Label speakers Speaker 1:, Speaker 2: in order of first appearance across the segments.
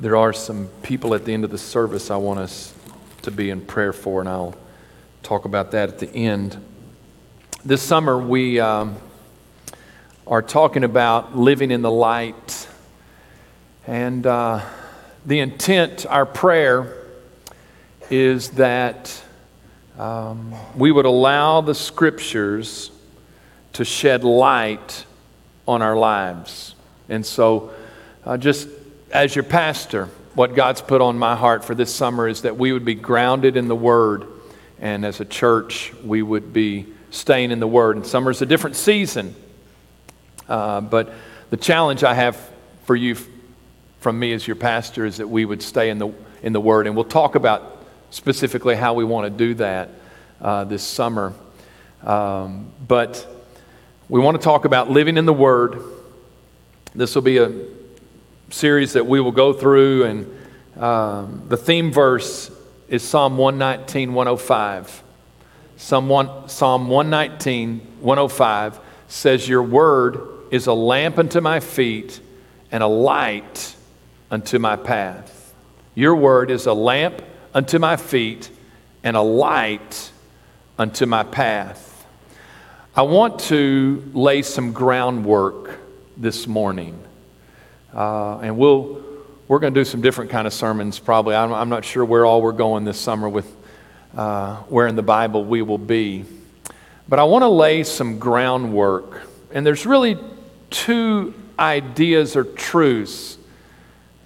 Speaker 1: there are some people at the end of the service I want us to be in prayer for, and I'll talk about that at the end. This summer, we um, are talking about living in the light. And uh, the intent, our prayer, is that um, we would allow the scriptures to shed light on our lives. And so, uh, just as your pastor, what God's put on my heart for this summer is that we would be grounded in the Word, and as a church, we would be staying in the Word. And summer's a different season, uh, but the challenge I have for you from me as your pastor is that we would stay in the, in the Word. And we'll talk about specifically how we want to do that uh, this summer. Um, but we want to talk about living in the Word. This will be a series that we will go through, and um, the theme verse is Psalm 119, 105. Psalm, one, Psalm 119, 105 says, Your word is a lamp unto my feet and a light unto my path. Your word is a lamp unto my feet and a light unto my path. I want to lay some groundwork this morning. Uh, and we'll, we're going to do some different kind of sermons probably. I'm, I'm, not sure where all we're going this summer with uh, where in the Bible we will be. But I want to lay some groundwork. And there's really two ideas or truths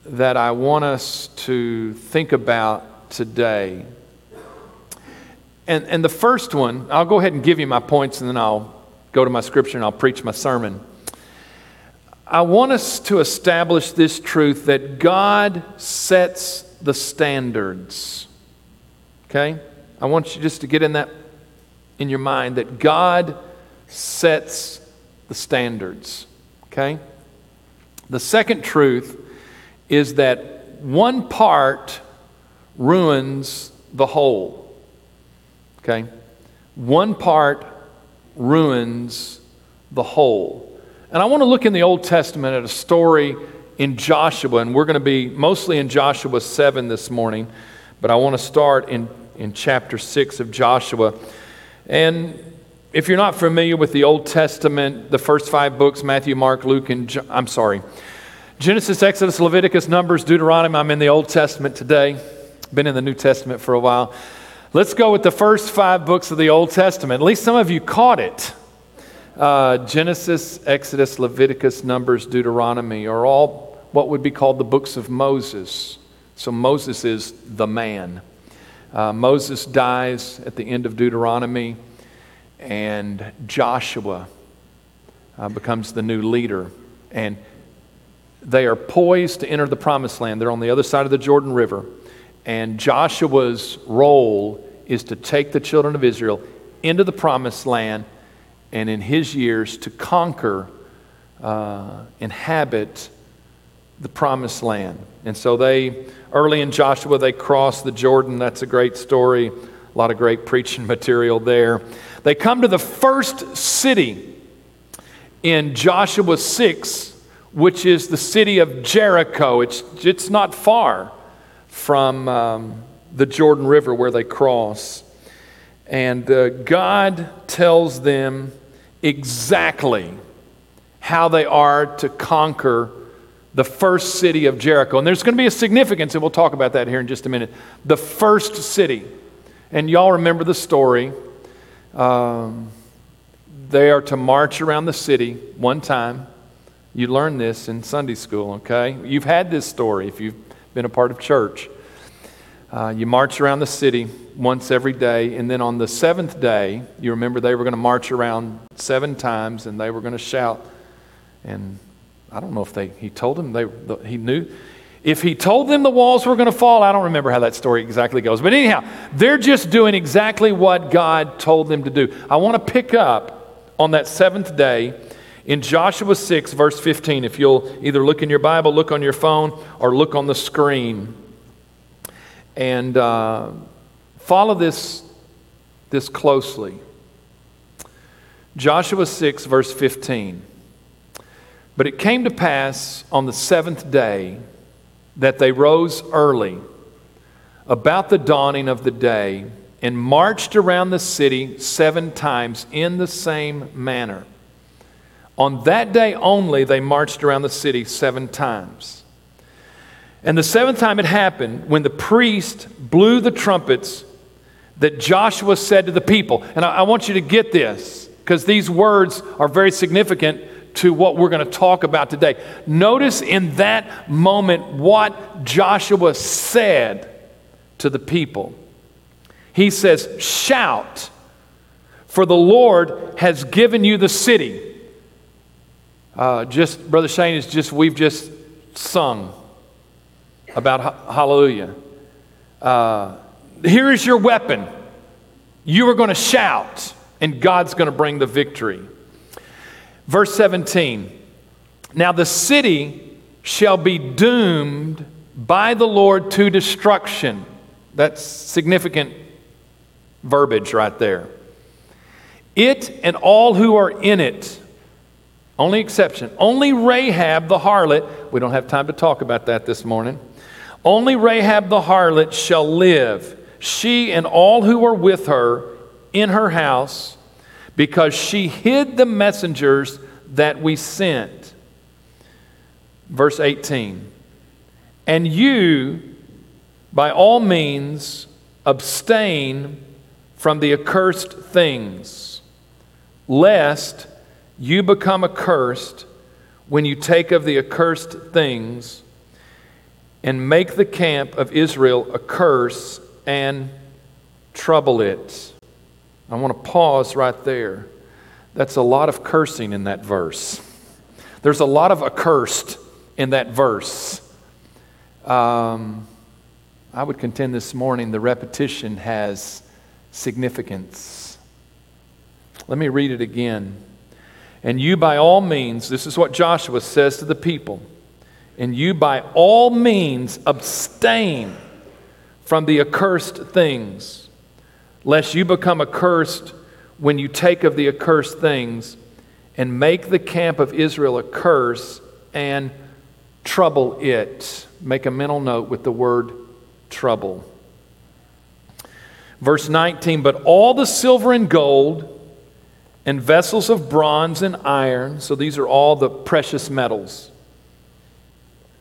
Speaker 1: that I want us to think about today. And, and the first one, I'll go ahead and give you my points and then I'll go to my scripture and I'll preach my sermon. I want us to establish this truth that God sets the standards. Okay? I want you just to get in that in your mind that God sets the standards. Okay? The second truth is that one part ruins the whole. Okay? One part ruins the whole. And I want to look in the Old Testament at a story in Joshua, and we're going to be mostly in Joshua 7 this morning, but I want to start in, in chapter 6 of Joshua. And if you're not familiar with the Old Testament, the first five books Matthew, Mark, Luke, and I'm sorry, Genesis, Exodus, Leviticus, Numbers, Deuteronomy. I'm in the Old Testament today. Been in the New Testament for a while. Let's go with the first five books of the Old Testament. At least some of you caught it uh, Genesis, Exodus, Leviticus, Numbers, Deuteronomy are all what would be called the books of Moses. So Moses is the man. Uh, Moses dies at the end of Deuteronomy, and Joshua uh, becomes the new leader. And they are poised to enter the promised land. They're on the other side of the Jordan River. And Joshua's role is to take the children of Israel into the promised land and in his years to conquer, uh, inhabit the promised land. And so they, early in Joshua, they cross the Jordan. That's a great story. A lot of great preaching material there. They come to the first city in Joshua 6, which is the city of Jericho. It's, it's not far from um, the Jordan River where they cross. And uh, God tells them exactly how they are to conquer the first city of Jericho. And there's going to be a significance, and we'll talk about that here in just a minute. The first city. And y'all remember the story. Um, they are to march around the city one time. You learned this in Sunday school, okay? You've had this story if you've been a part of church. Uh, you march around the city once every day. And then on the seventh day, you remember they were going to march around seven times and they were going to shout. And I don't know if they, he told them, they, he knew. If he told them the walls were going to fall, I don't remember how that story exactly goes. But anyhow, they're just doing exactly what God told them to do. I want to pick up on that seventh day in Joshua 6, verse 15. If you'll either look in your Bible, look on your phone, or look on the screen. And uh, Follow this, this closely. Joshua 6, verse 15. But it came to pass on the seventh day that they rose early about the dawning of the day and marched around the city seven times in the same manner. On that day only, they marched around the city seven times. And the seventh time it happened when the priest blew the trumpets that Joshua said to the people. And I, I want you to get this because these words are very significant to what we're going to talk about today. Notice in that moment what Joshua said to the people. He says, Shout, for the Lord has given you the city. Uh, just, Brother Shane, is just, we've just sung about hallelujah. Uh, here is your weapon. You are going to shout, and God's going to bring the victory. Verse 17 Now the city shall be doomed by the Lord to destruction. That's significant verbiage right there. It and all who are in it, only exception, only Rahab the harlot, we don't have time to talk about that this morning. Only Rahab the harlot shall live, she and all who are with her in her house, because she hid the messengers that we sent. Verse 18. And you, by all means, abstain from the accursed things, lest you become accursed when you take of the accursed things and make the camp of Israel a curse and trouble it. I want to pause right there. That's a lot of cursing in that verse. There's a lot of accursed in that verse. Um, I would contend this morning the repetition has significance. Let me read it again. And you, by all means, this is what Joshua says to the people, and you, by all means, abstain from the accursed things, lest you become accursed when you take of the accursed things and make the camp of Israel a curse and trouble it. Make a mental note with the word trouble. Verse 19, but all the silver and gold and vessels of bronze and iron, so these are all the precious metals,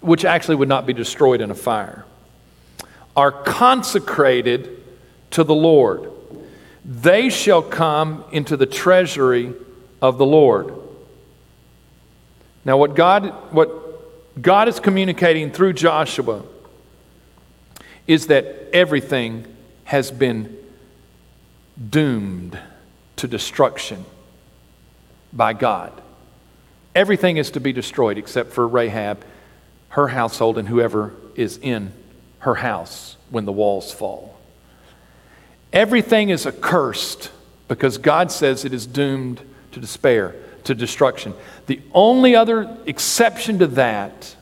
Speaker 1: which actually would not be destroyed in a fire, are consecrated to the Lord. They shall come into the treasury of the Lord. Now, what God, what God is communicating through Joshua is that everything has been doomed to destruction by God. Everything is to be destroyed except for Rahab, her household, and whoever is in her house when the walls fall. Everything is accursed because God says it is doomed to despair, to destruction. The only other exception to that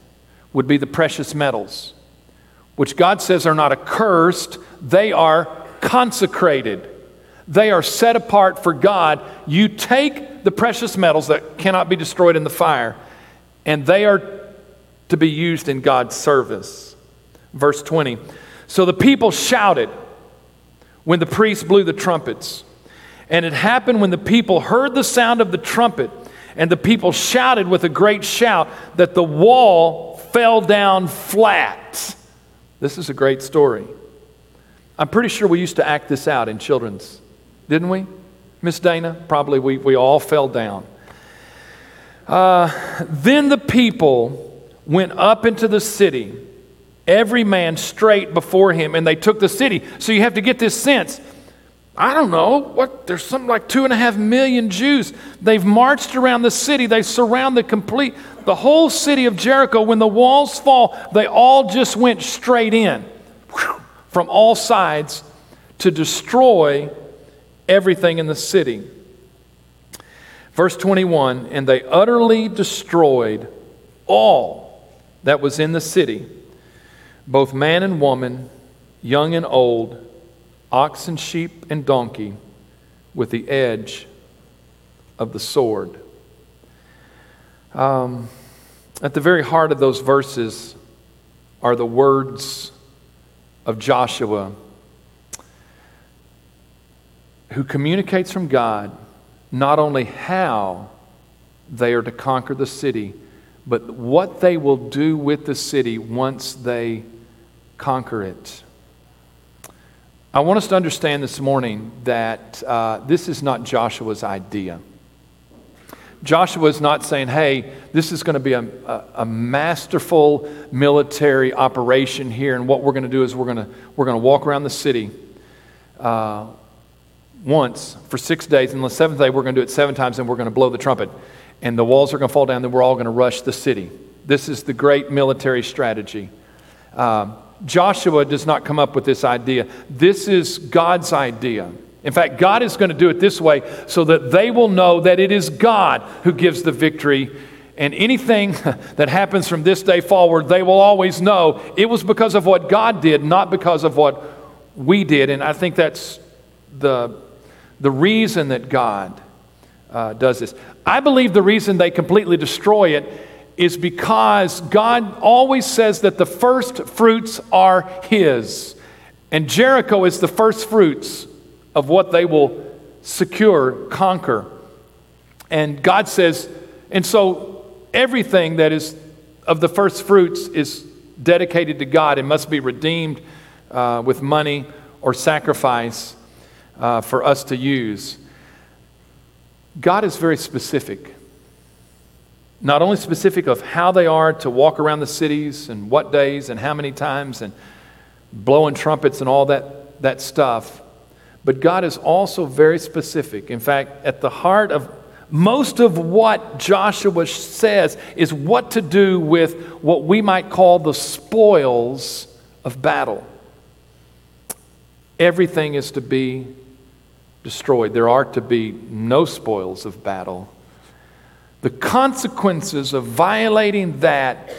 Speaker 1: would be the precious metals which God says are not accursed, they are consecrated. They are set apart for God. You take the precious metals that cannot be destroyed in the fire, and they are to be used in God's service. Verse 20. So the people shouted when the priest blew the trumpets. And it happened when the people heard the sound of the trumpet, and the people shouted with a great shout that the wall fell down flat this is a great story. I'm pretty sure we used to act this out in children's, didn't we? Miss Dana? Probably we, we all fell down. Uh, then the people went up into the city, every man straight before him, and they took the city. So you have to get this sense. I don't know, what, there's something like two and a half million Jews. They've marched around the city, they surround the complete, the whole city of Jericho, when the walls fall, they all just went straight in from all sides to destroy everything in the city. Verse 21 And they utterly destroyed all that was in the city, both man and woman, young and old, ox and sheep and donkey, with the edge of the sword. Um, at the very heart of those verses are the words of Joshua, who communicates from God not only how they are to conquer the city, but what they will do with the city once they conquer it. I want us to understand this morning that uh, this is not Joshua's idea. Joshua is not saying, hey, this is going to be a, a, a, masterful military operation here, and what we're going to do is we're going to, we're going to walk around the city uh, once for six days, and the seventh day we're going to do it seven times, and we're going to blow the trumpet, and the walls are going to fall down, then we're all going to rush the city. This is the great military strategy. Uh, Joshua does not come up with this idea. This is God's idea. In fact, God is going to do it this way so that they will know that it is God who gives the victory. And anything that happens from this day forward, they will always know it was because of what God did, not because of what we did. And I think that's the, the reason that God uh, does this. I believe the reason they completely destroy it is because God always says that the first fruits are His. And Jericho is the first fruits of what they will secure, conquer. And God says, and so everything that is of the first fruits is dedicated to God and must be redeemed uh, with money or sacrifice uh, for us to use. God is very specific. Not only specific of how they are to walk around the cities and what days and how many times and blowing trumpets and all that, that stuff, but God is also very specific. In fact, at the heart of most of what Joshua says is what to do with what we might call the spoils of battle. Everything is to be destroyed. There are to be no spoils of battle. The consequences of violating that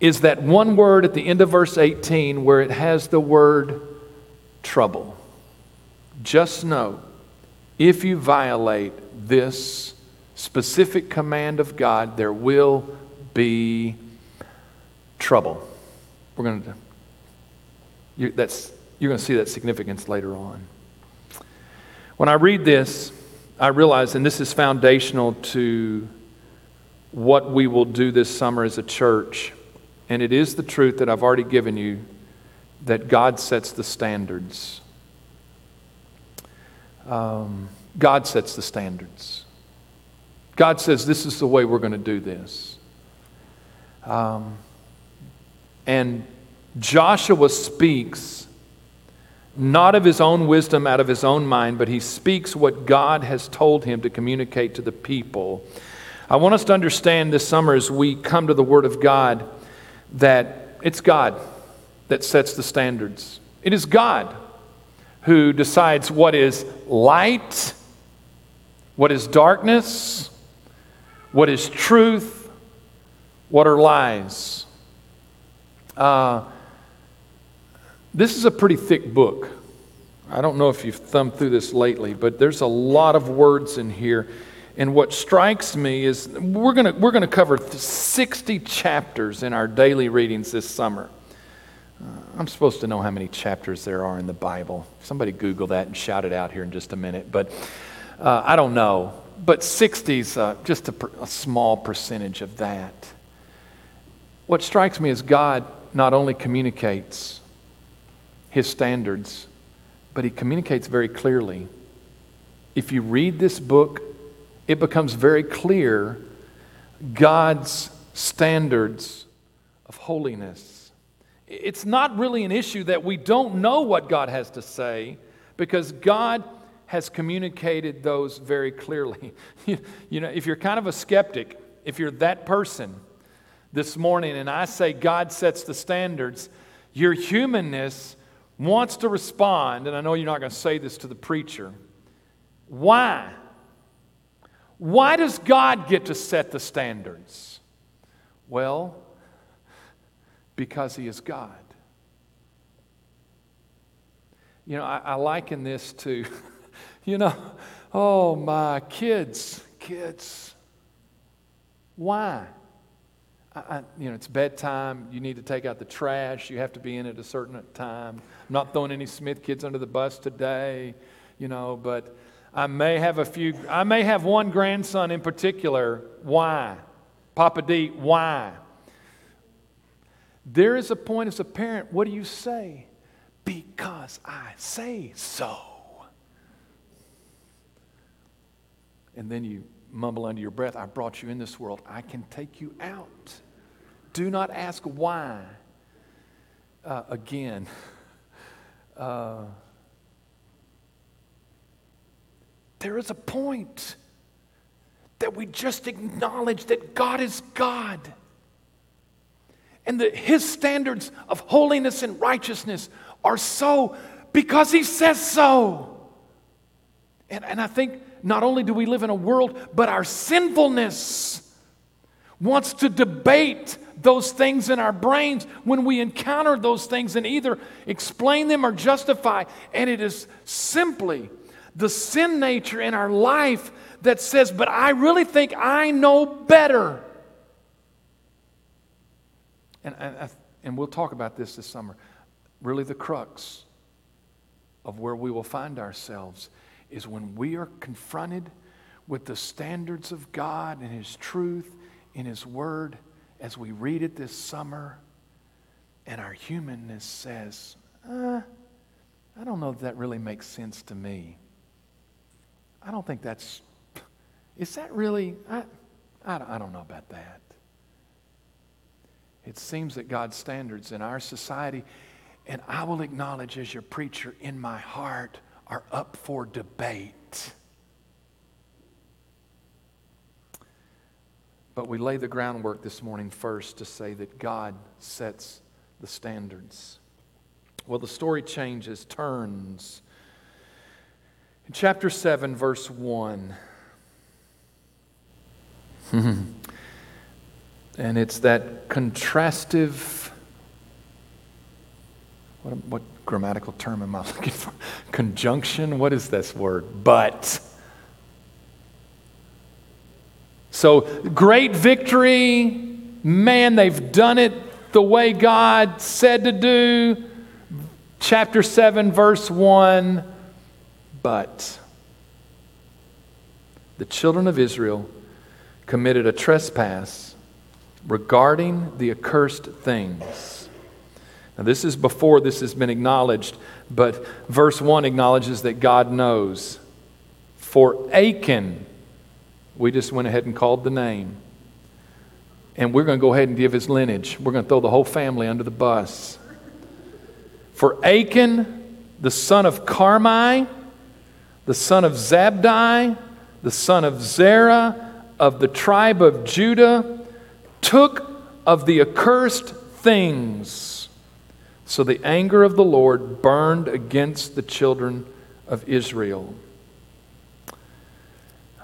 Speaker 1: is that one word at the end of verse 18 where it has the word trouble. Just know if you violate this specific command of God, there will be trouble. We're going to, you, that's, you're going to see that significance later on. When I read this, I realize, and this is foundational to what we will do this summer as a church, and it is the truth that I've already given you that God sets the standards. Um, God sets the standards. God says, This is the way we're going to do this. Um, and Joshua speaks not of his own wisdom out of his own mind, but he speaks what God has told him to communicate to the people. I want us to understand this summer as we come to the Word of God that it's God that sets the standards. It is God who decides what is light, what is darkness, what is truth, what are lies. Uh, this is a pretty thick book. I don't know if you've thumbed through this lately, but there's a lot of words in here. And what strikes me is we're going we're to cover 60 chapters in our daily readings this summer. Uh, I'm supposed to know how many chapters there are in the Bible. Somebody Google that and shout it out here in just a minute. But uh, I don't know. But 60 is uh, just a, a small percentage of that. What strikes me is God not only communicates his standards, but he communicates very clearly. If you read this book, it becomes very clear God's standards of holiness. It's not really an issue that we don't know what God has to say because God has communicated those very clearly. you know, if you're kind of a skeptic, if you're that person this morning and I say God sets the standards, your humanness wants to respond, and I know you're not going to say this to the preacher. Why? Why does God get to set the standards? Well, because He is God. You know, I, I liken this to, you know, oh, my kids, kids. Why? I, you know, it's bedtime. You need to take out the trash. You have to be in at a certain time. I'm not throwing any Smith kids under the bus today, you know, but I may have a few, I may have one grandson in particular. Why? Papa D, why? There is a point as a parent, what do you say? Because I say so. And then you mumble under your breath, I brought you in this world. I can take you out. Do not ask why. Uh, again, uh, there is a point that we just acknowledge that God is God and that His standards of holiness and righteousness are so because He says so. And, and I think not only do we live in a world, but our sinfulness wants to debate those things in our brains when we encounter those things and either explain them or justify. And it is simply the sin nature in our life that says, But I really think I know better. And, and, and we'll talk about this this summer. Really, the crux of where we will find ourselves is when we are confronted with the standards of God and His truth in His Word as we read it this summer, and our humanness says, uh, I don't know if that really makes sense to me. I don't think that's, is that really, I, I, I don't know about that. It seems that God's standards in our society, and I will acknowledge as your preacher in my heart, are up for debate. But we lay the groundwork this morning first to say that God sets the standards. Well, the story changes, turns. In chapter 7, verse 1, and it's that contrastive what, what grammatical term am I looking for? Conjunction? What is this word? But. So, great victory. Man, they've done it the way God said to do. Chapter 7, verse 1. But the children of Israel committed a trespass regarding the accursed things now, this is before this has been acknowledged, but verse 1 acknowledges that God knows. For Achan, we just went ahead and called the name. And we're going to go ahead and give his lineage. We're going to throw the whole family under the bus. For Achan, the son of Carmi, the son of Zabdi, the son of Zerah, of the tribe of Judah, took of the accursed things so the anger of the Lord burned against the children of Israel.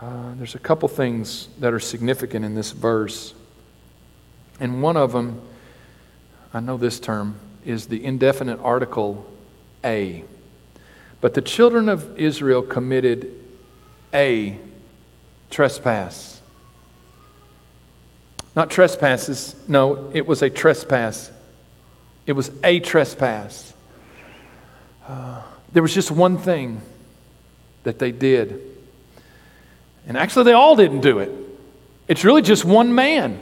Speaker 1: Uh, there's a couple things that are significant in this verse. And one of them, I know this term, is the indefinite article a. But the children of Israel committed a trespass. Not trespasses, no, it was a trespass. It was a trespass. Uh, there was just one thing that they did. And actually, they all didn't do it. It's really just one man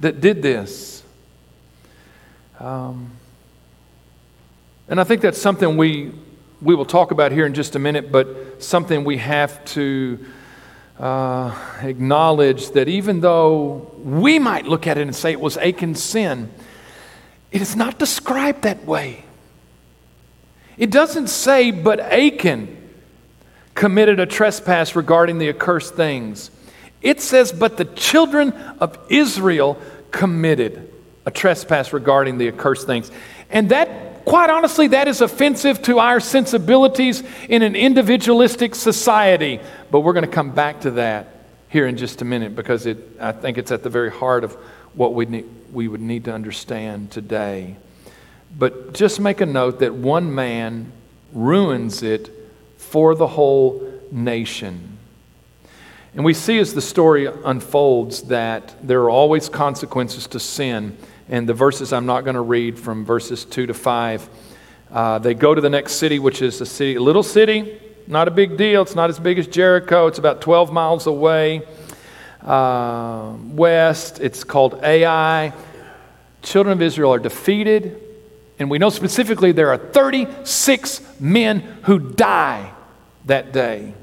Speaker 1: that did this. Um, and I think that's something we, we will talk about here in just a minute, but something we have to uh, acknowledge that even though we might look at it and say it was Achan's sin, it is not described that way. It doesn't say, but Achan committed a trespass regarding the accursed things. It says, but the children of Israel committed a trespass regarding the accursed things. And that, quite honestly, that is offensive to our sensibilities in an individualistic society. But we're going to come back to that here in just a minute because it, I think it's at the very heart of what we need, we would need to understand today. But just make a note that one man ruins it for the whole nation. And we see as the story unfolds that there are always consequences to sin. And the verses I'm not going to read from verses 2 to 5, uh, they go to the next city, which is a city, a little city, not a big deal. It's not as big as Jericho. It's about 12 miles away uh, west. It's called Ai. Children of Israel are defeated. And we know specifically there are 36 men who die that day.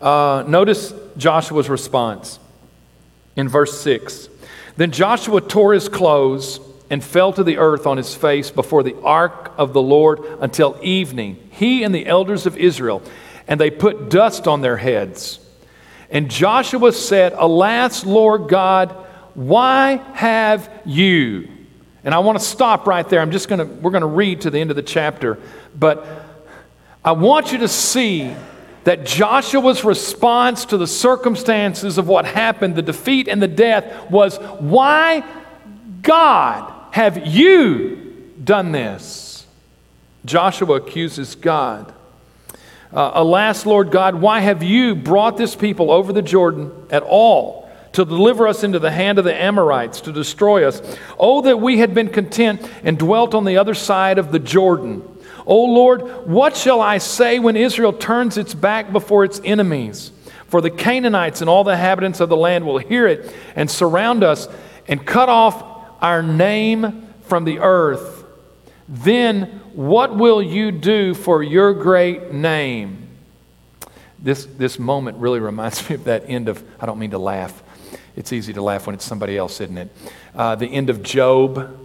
Speaker 1: Uh, notice Joshua's response in verse 6. Then Joshua tore his clothes and fell to the earth on his face before the ark of the Lord until evening, he and the elders of Israel, and they put dust on their heads. And Joshua said, Alas, Lord God, why have you? And I want to stop right there. I'm just going to, we're going to read to the end of the chapter. But I want you to see that Joshua's response to the circumstances of what happened, the defeat and the death, was, Why, God, have you done this? Joshua accuses God. Uh, Alas, Lord God, why have you brought this people over the Jordan at all to deliver us into the hand of the Amorites to destroy us? Oh, that we had been content and dwelt on the other side of the Jordan. Oh Lord, what shall I say when Israel turns its back before its enemies? For the Canaanites and all the inhabitants of the land will hear it and surround us and cut off our name from the earth. Then what will you do for your great name? This, this moment really reminds me of that end of, I don't mean to laugh. It's easy to laugh when it's somebody else, isn't it? Uh, the end of Job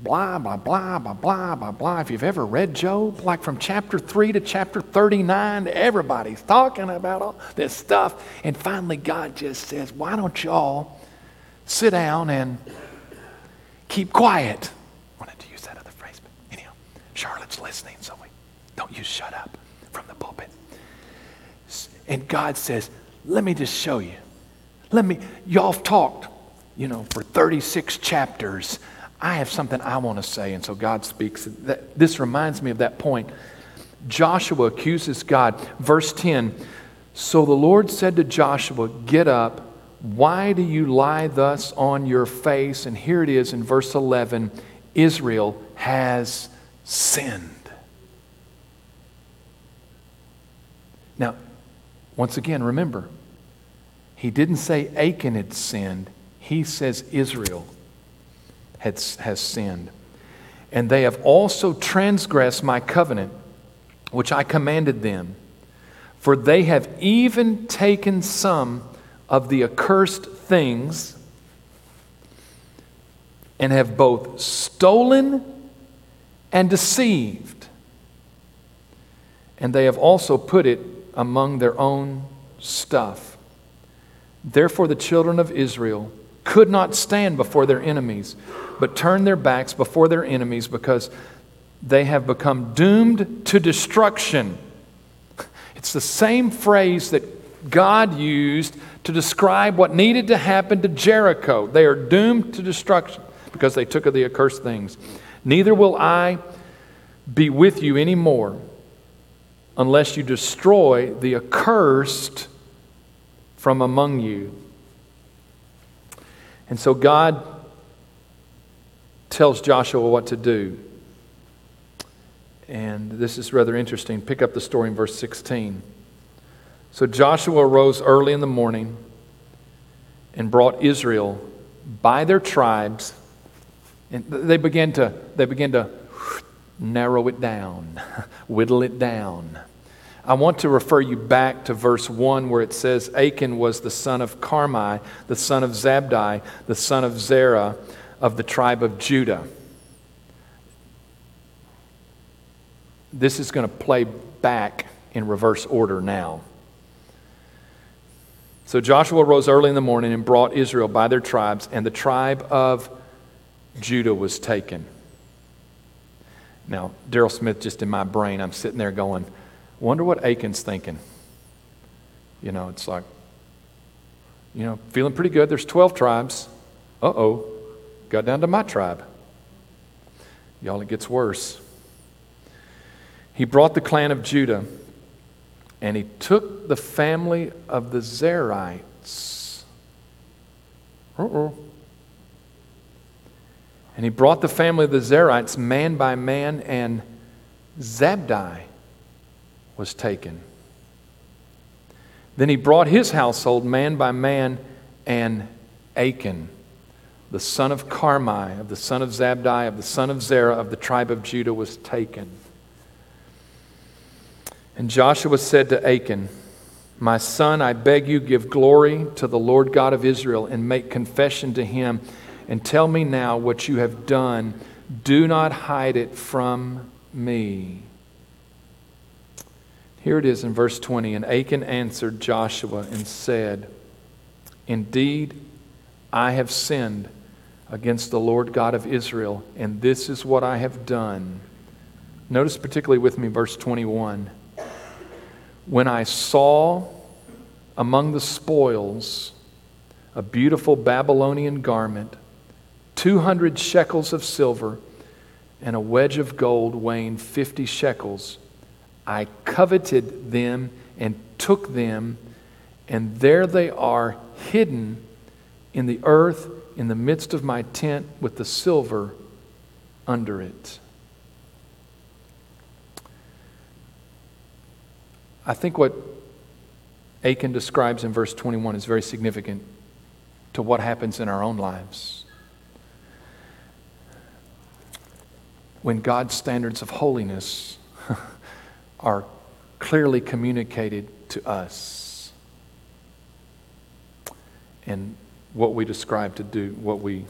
Speaker 1: blah, blah, blah, blah, blah, blah, blah. If you've ever read Job, like from chapter 3 to chapter 39, everybody's talking about all this stuff. And finally, God just says, Why don't y'all sit down and keep quiet? I wanted to use that other phrase, but anyhow, Charlotte's listening, so we don't use shut up from the pulpit. And God says, Let me just show you. Let me, y'all have talked, you know, for 36 chapters I have something I want to say. And so God speaks. This reminds me of that point. Joshua accuses God. Verse 10 So the Lord said to Joshua, Get up. Why do you lie thus on your face? And here it is in verse 11 Israel has sinned. Now, once again, remember, he didn't say Achan had sinned, he says Israel has, has sinned. And they have also transgressed my covenant, which I commanded them. For they have even taken some of the accursed things and have both stolen and deceived. And they have also put it among their own stuff. Therefore, the children of Israel could not stand before their enemies, but turned their backs before their enemies because they have become doomed to destruction. It's the same phrase that God used to describe what needed to happen to Jericho. They are doomed to destruction because they took of the accursed things. Neither will I be with you anymore unless you destroy the accursed from among you. And so God tells Joshua what to do. And this is rather interesting. Pick up the story in verse 16. So Joshua arose early in the morning and brought Israel by their tribes. And they began to, they began to narrow it down, whittle it down. I want to refer you back to verse 1 where it says Achan was the son of Carmi, the son of Zabdi, the son of Zerah of the tribe of Judah. This is going to play back in reverse order now. So Joshua rose early in the morning and brought Israel by their tribes, and the tribe of Judah was taken. Now, Daryl Smith, just in my brain, I'm sitting there going, Wonder what Achan's thinking. You know, it's like, you know, feeling pretty good. There's 12 tribes. Uh oh, got down to my tribe. Y'all, it gets worse. He brought the clan of Judah And he took the family of the Zerites. Uh-oh. And he brought the family of the Zerites man by man, and Zabdi was taken. Then he brought his household man by man, and Achan, the son of Carmi, of the son of Zabdi, of the son of Zerah, of the tribe of Judah, was taken. And Joshua said to Achan, My son, I beg you, give glory to the Lord God of Israel and make confession to him, and tell me now what you have done. Do not hide it from me. Here it is in verse 20. And Achan answered Joshua and said, Indeed, I have sinned against the Lord God of Israel, and this is what I have done. Notice particularly with me verse 21. When I saw among the spoils a beautiful Babylonian garment, 200 shekels of silver, and a wedge of gold weighing 50 shekels, I coveted them and took them, and there they are hidden in the earth in the midst of my tent with the silver under it. I think what Achan describes in verse 21 is very significant to what happens in our own lives. When God's standards of holiness are clearly communicated to us. And what we describe to do, what we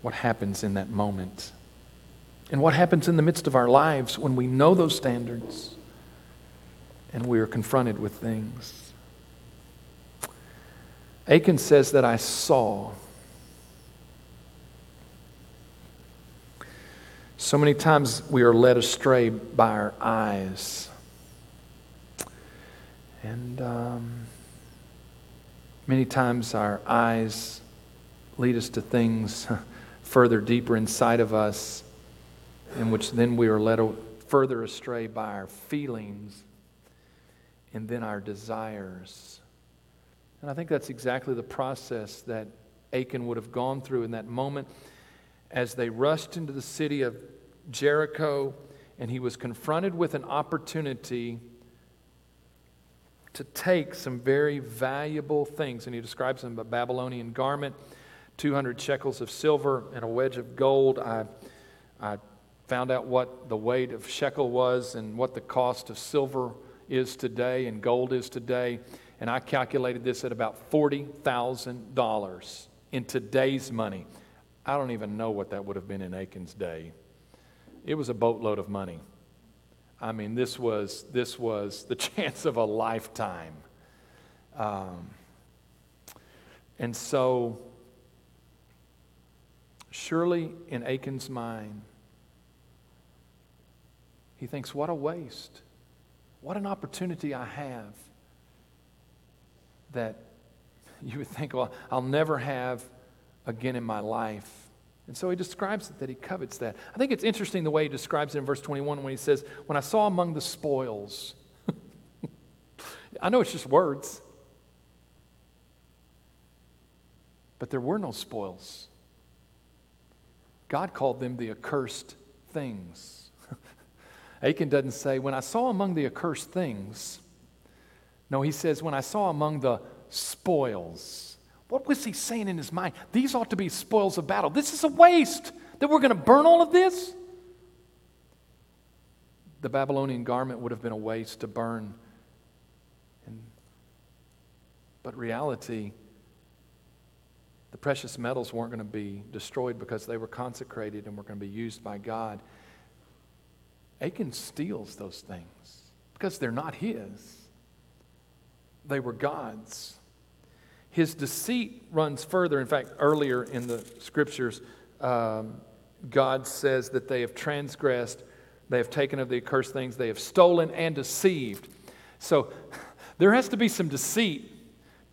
Speaker 1: what happens in that moment. And what happens in the midst of our lives when we know those standards and we are confronted with things. Achan says that I saw. So many times we are led astray by our eyes. And um, many times our eyes lead us to things further deeper inside of us, in which then we are led further astray by our feelings and then our desires. And I think that's exactly the process that Achan would have gone through in that moment as they rushed into the city of Jericho and he was confronted with an opportunity to take some very valuable things. And he describes them a Babylonian garment, 200 shekels of silver, and a wedge of gold. I, I found out what the weight of shekel was and what the cost of silver is today and gold is today. And I calculated this at about $40,000 in today's money. I don't even know what that would have been in Achan's day. It was a boatload of money. I mean, this was, this was the chance of a lifetime. Um, and so, surely in Achan's mind, he thinks, what a waste. What an opportunity I have that you would think, well, I'll never have again in my life. And so he describes it that he covets that. I think it's interesting the way he describes it in verse 21 when he says, When I saw among the spoils, I know it's just words, but there were no spoils. God called them the accursed things. Achan doesn't say, When I saw among the accursed things. No, he says, When I saw among the spoils. What was he saying in his mind? These ought to be spoils of battle. This is a waste that we're going to burn all of this. The Babylonian garment would have been a waste to burn. And, but reality, the precious metals weren't going to be destroyed because they were consecrated and were going to be used by God. Achan steals those things because they're not his, they were God's. His deceit runs further. In fact, earlier in the scriptures, um, God says that they have transgressed, they have taken of the accursed things, they have stolen and deceived. So there has to be some deceit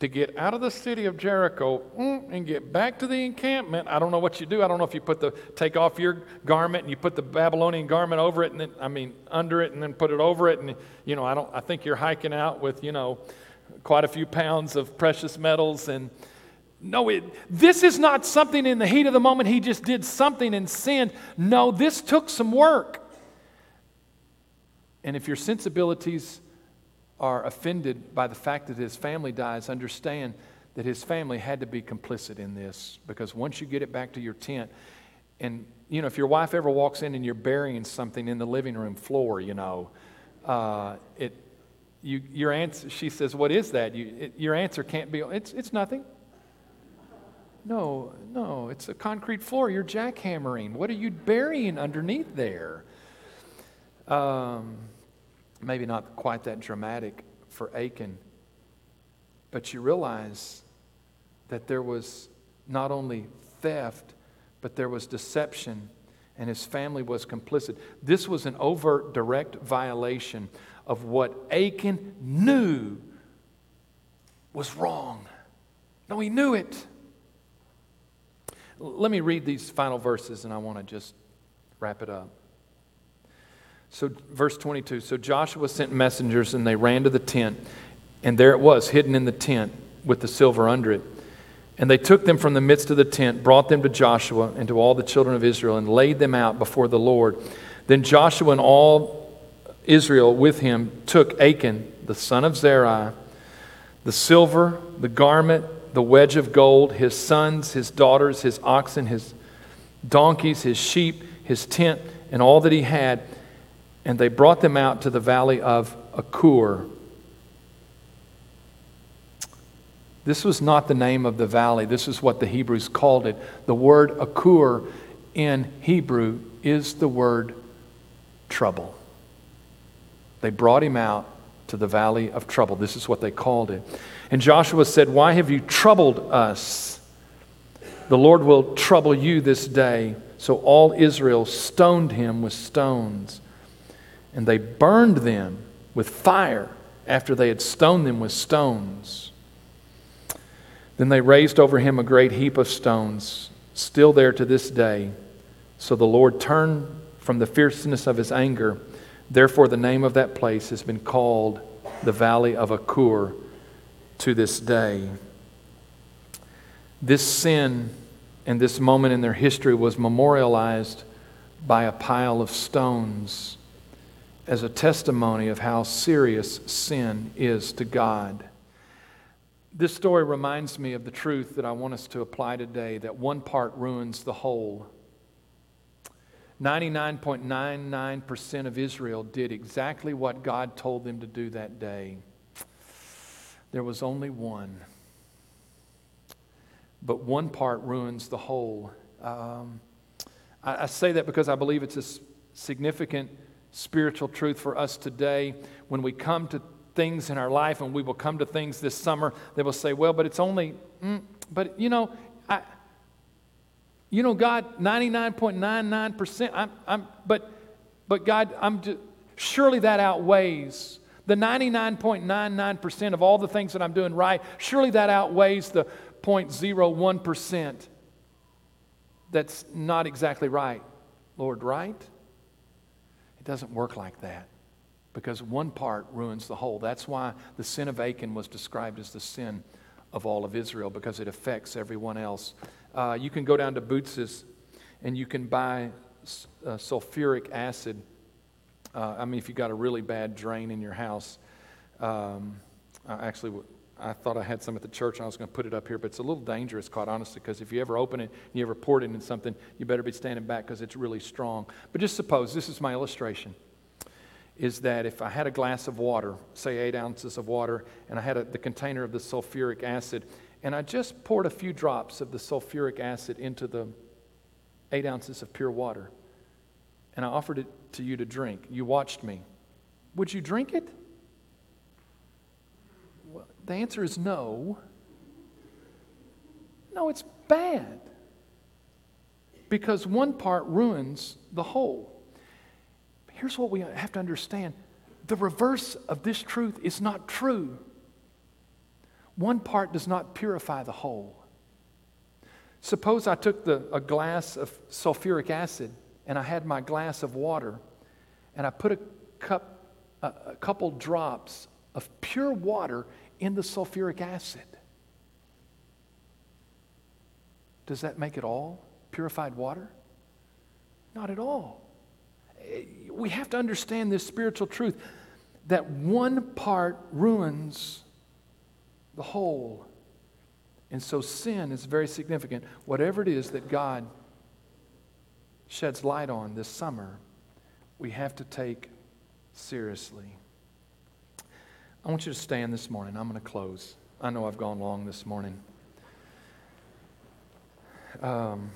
Speaker 1: to get out of the city of Jericho mm, and get back to the encampment. I don't know what you do. I don't know if you put the take off your garment and you put the Babylonian garment over it and then I mean under it and then put it over it and you know I don't I think you're hiking out with you know quite a few pounds of precious metals and no, it, this is not something in the heat of the moment he just did something and sinned. No, this took some work. And if your sensibilities are offended by the fact that his family dies, understand that his family had to be complicit in this because once you get it back to your tent, and you know, if your wife ever walks in and you're burying something in the living room floor, you know, uh, it, you, your answer, she says, "What is that?" You, it, your answer can't be, "It's, it's nothing." No, no, it's a concrete floor. You're jackhammering. What are you burying underneath there? Um, maybe not quite that dramatic for Achan, but you realize that there was not only theft, but there was deception, and his family was complicit. This was an overt, direct violation of what Achan knew was wrong. No, he knew it. Let me read these final verses, and I want to just wrap it up. So, verse 22 So Joshua sent messengers, and they ran to the tent, and there it was, hidden in the tent with the silver under it. And they took them from the midst of the tent, brought them to Joshua and to all the children of Israel, and laid them out before the Lord. Then Joshua and all Israel with him took Achan, the son of Zerah, the silver, the garment, the wedge of gold, his sons, his daughters, his oxen, his donkeys, his sheep, his tent, and all that he had and they brought them out to the valley of Achor. This was not the name of the valley. This is what the Hebrews called it. The word Achor in Hebrew is the word trouble. They brought him out to the valley of trouble. This is what they called it. And Joshua said, Why have you troubled us? The Lord will trouble you this day. So all Israel stoned him with stones and they burned them with fire after they had stoned them with stones. Then they raised over him a great heap of stones, still there to this day. So the Lord turned from the fierceness of his anger. Therefore, the name of that place has been called the Valley of Achor to this day. This sin and this moment in their history was memorialized by a pile of stones as a testimony of how serious sin is to God. This story reminds me of the truth that I want us to apply today that one part ruins the whole. 99.99% of Israel did exactly what God told them to do that day. There was only one. But one part ruins the whole. Um, I, I say that because I believe it's a significant spiritual truth for us today when we come to things in our life and we will come to things this summer they will say well but it's only mm, but you know you know god 99.99% i'm, I'm but but god i'm surely that outweighs the 99.99% of all the things that i'm doing right surely that outweighs the 0.01% that's not exactly right lord right it doesn't work like that because one part ruins the whole. That's why the sin of Achan was described as the sin of all of Israel because it affects everyone else. Uh, you can go down to Boots's and you can buy uh, sulfuric acid. Uh, I mean, if you've got a really bad drain in your house, um, I actually I thought I had some at the church and I was going to put it up here, but it's a little dangerous, quite honestly, because if you ever open it and you ever pour it in something, you better be standing back because it's really strong. But just suppose this is my illustration is that if I had a glass of water, say eight ounces of water, and I had a, the container of the sulfuric acid, and I just poured a few drops of the sulfuric acid into the eight ounces of pure water, and I offered it to you to drink, you watched me, would you drink it? The answer is no. No, it's bad. Because one part ruins the whole. Here's what we have to understand the reverse of this truth is not true. One part does not purify the whole. Suppose I took the, a glass of sulfuric acid and I had my glass of water and I put a, cup, a, a couple drops of pure water in the sulfuric acid. Does that make it all purified water? Not at all. Eh, we have to understand this spiritual truth that one part ruins the whole. And so sin is very significant. Whatever it is that God sheds light on this summer, we have to take seriously. I want you to stand this morning. I'm going to close. I know I've gone long this morning. Um,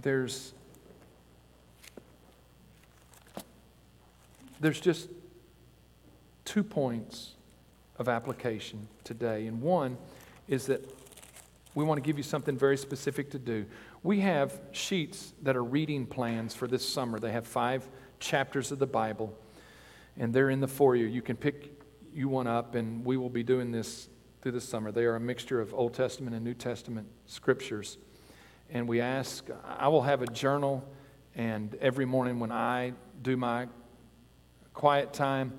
Speaker 1: there's there's just two points of application today. And one is that we want to give you something very specific to do. We have sheets that are reading plans for this summer. They have five chapters of the Bible, and they're in the foyer. You You can pick you one up, and we will be doing this through the summer. They are a mixture of Old Testament and New Testament scriptures. And we ask, I will have a journal, and every morning when I do my quiet time,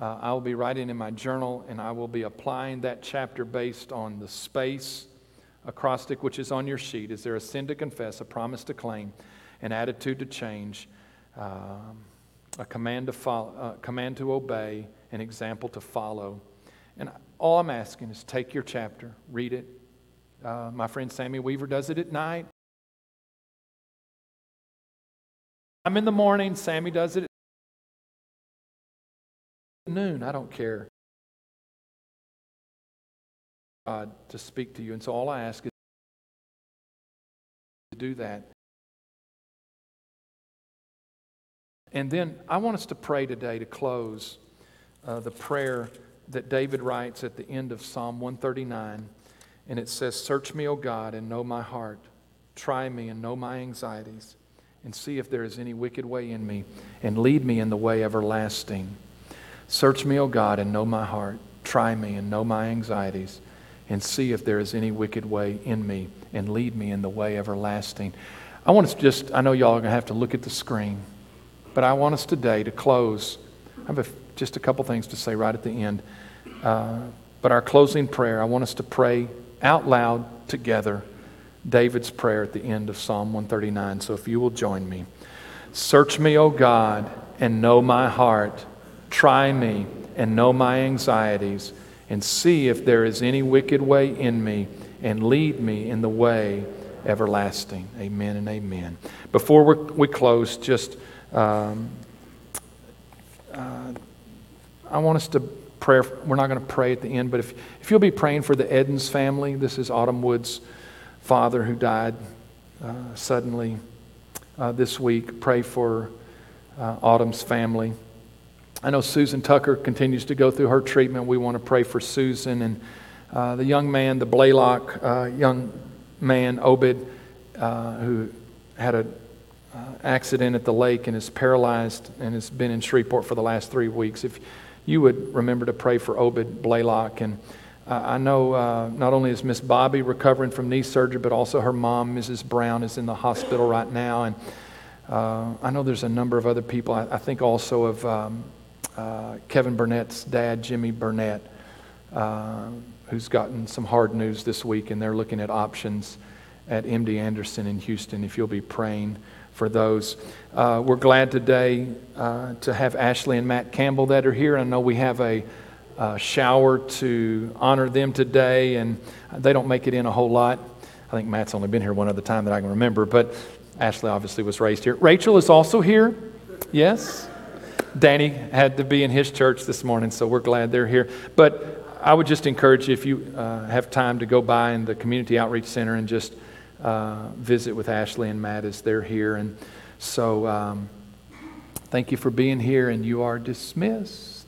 Speaker 1: uh, I will be writing in my journal and I will be applying that chapter based on the space acrostic which is on your sheet. Is there a sin to confess, a promise to claim, an attitude to change, um, a command to, follow, uh, command to obey, an example to follow? And all I'm asking is take your chapter, read it. Uh, my friend Sammy Weaver does it at night. I'm in the morning, Sammy does it noon, I don't care. God to speak to you. And so all I ask is to do that. And then I want us to pray today to close uh, the prayer that David writes at the end of Psalm 139. And it says, Search me, O God, and know my heart. Try me and know my anxieties, and see if there is any wicked way in me, and lead me in the way everlasting. Search me, O God, and know my heart. Try me and know my anxieties, and see if there is any wicked way in me, and lead me in the way everlasting. I want us just, I know y'all are going to have to look at the screen, but I want us today to close. I have a, just a couple things to say right at the end. Uh, but our closing prayer, I want us to pray out loud together David's prayer at the end of Psalm 139. So if you will join me. Search me, O God, and know my heart. Try me and know my anxieties, and see if there is any wicked way in me, and lead me in the way everlasting. Amen and amen. Before we close, just um, uh, I want us to pray. We're not going to pray at the end, but if, if you'll be praying for the Edens family, this is Autumn Wood's father who died uh, suddenly uh, this week. Pray for uh, Autumn's family. I know Susan Tucker continues to go through her treatment. We want to pray for Susan and uh, the young man, the Blaylock uh, young man, Obed, uh, who had an uh, accident at the lake and is paralyzed and has been in Shreveport for the last three weeks. If you would remember to pray for Obed Blaylock. And uh, I know uh, not only is Miss Bobby recovering from knee surgery, but also her mom, Mrs. Brown, is in the hospital right now. And I know there's a number of other people. I, I think also of. Um, uh, Kevin Burnett's dad, Jimmy Burnett, uh, who's gotten some hard news this week, and they're looking at options at MD Anderson in Houston. If you'll be praying for those, uh, we're glad today uh, to have Ashley and Matt Campbell that are here. I know we have a shower to honor them today, and they don't make it in a whole lot. I think Matt's only been here one other time that I can remember, but Ashley obviously was raised here. Rachel is also here. Yes? Danny had to be in his church this morning, so we're glad they're here. But I would just encourage you, if you uh, have time, to go by in the Community Outreach Center and just uh, visit with Ashley and Matt as they're here. And so, um, thank you for being here, and you are dismissed.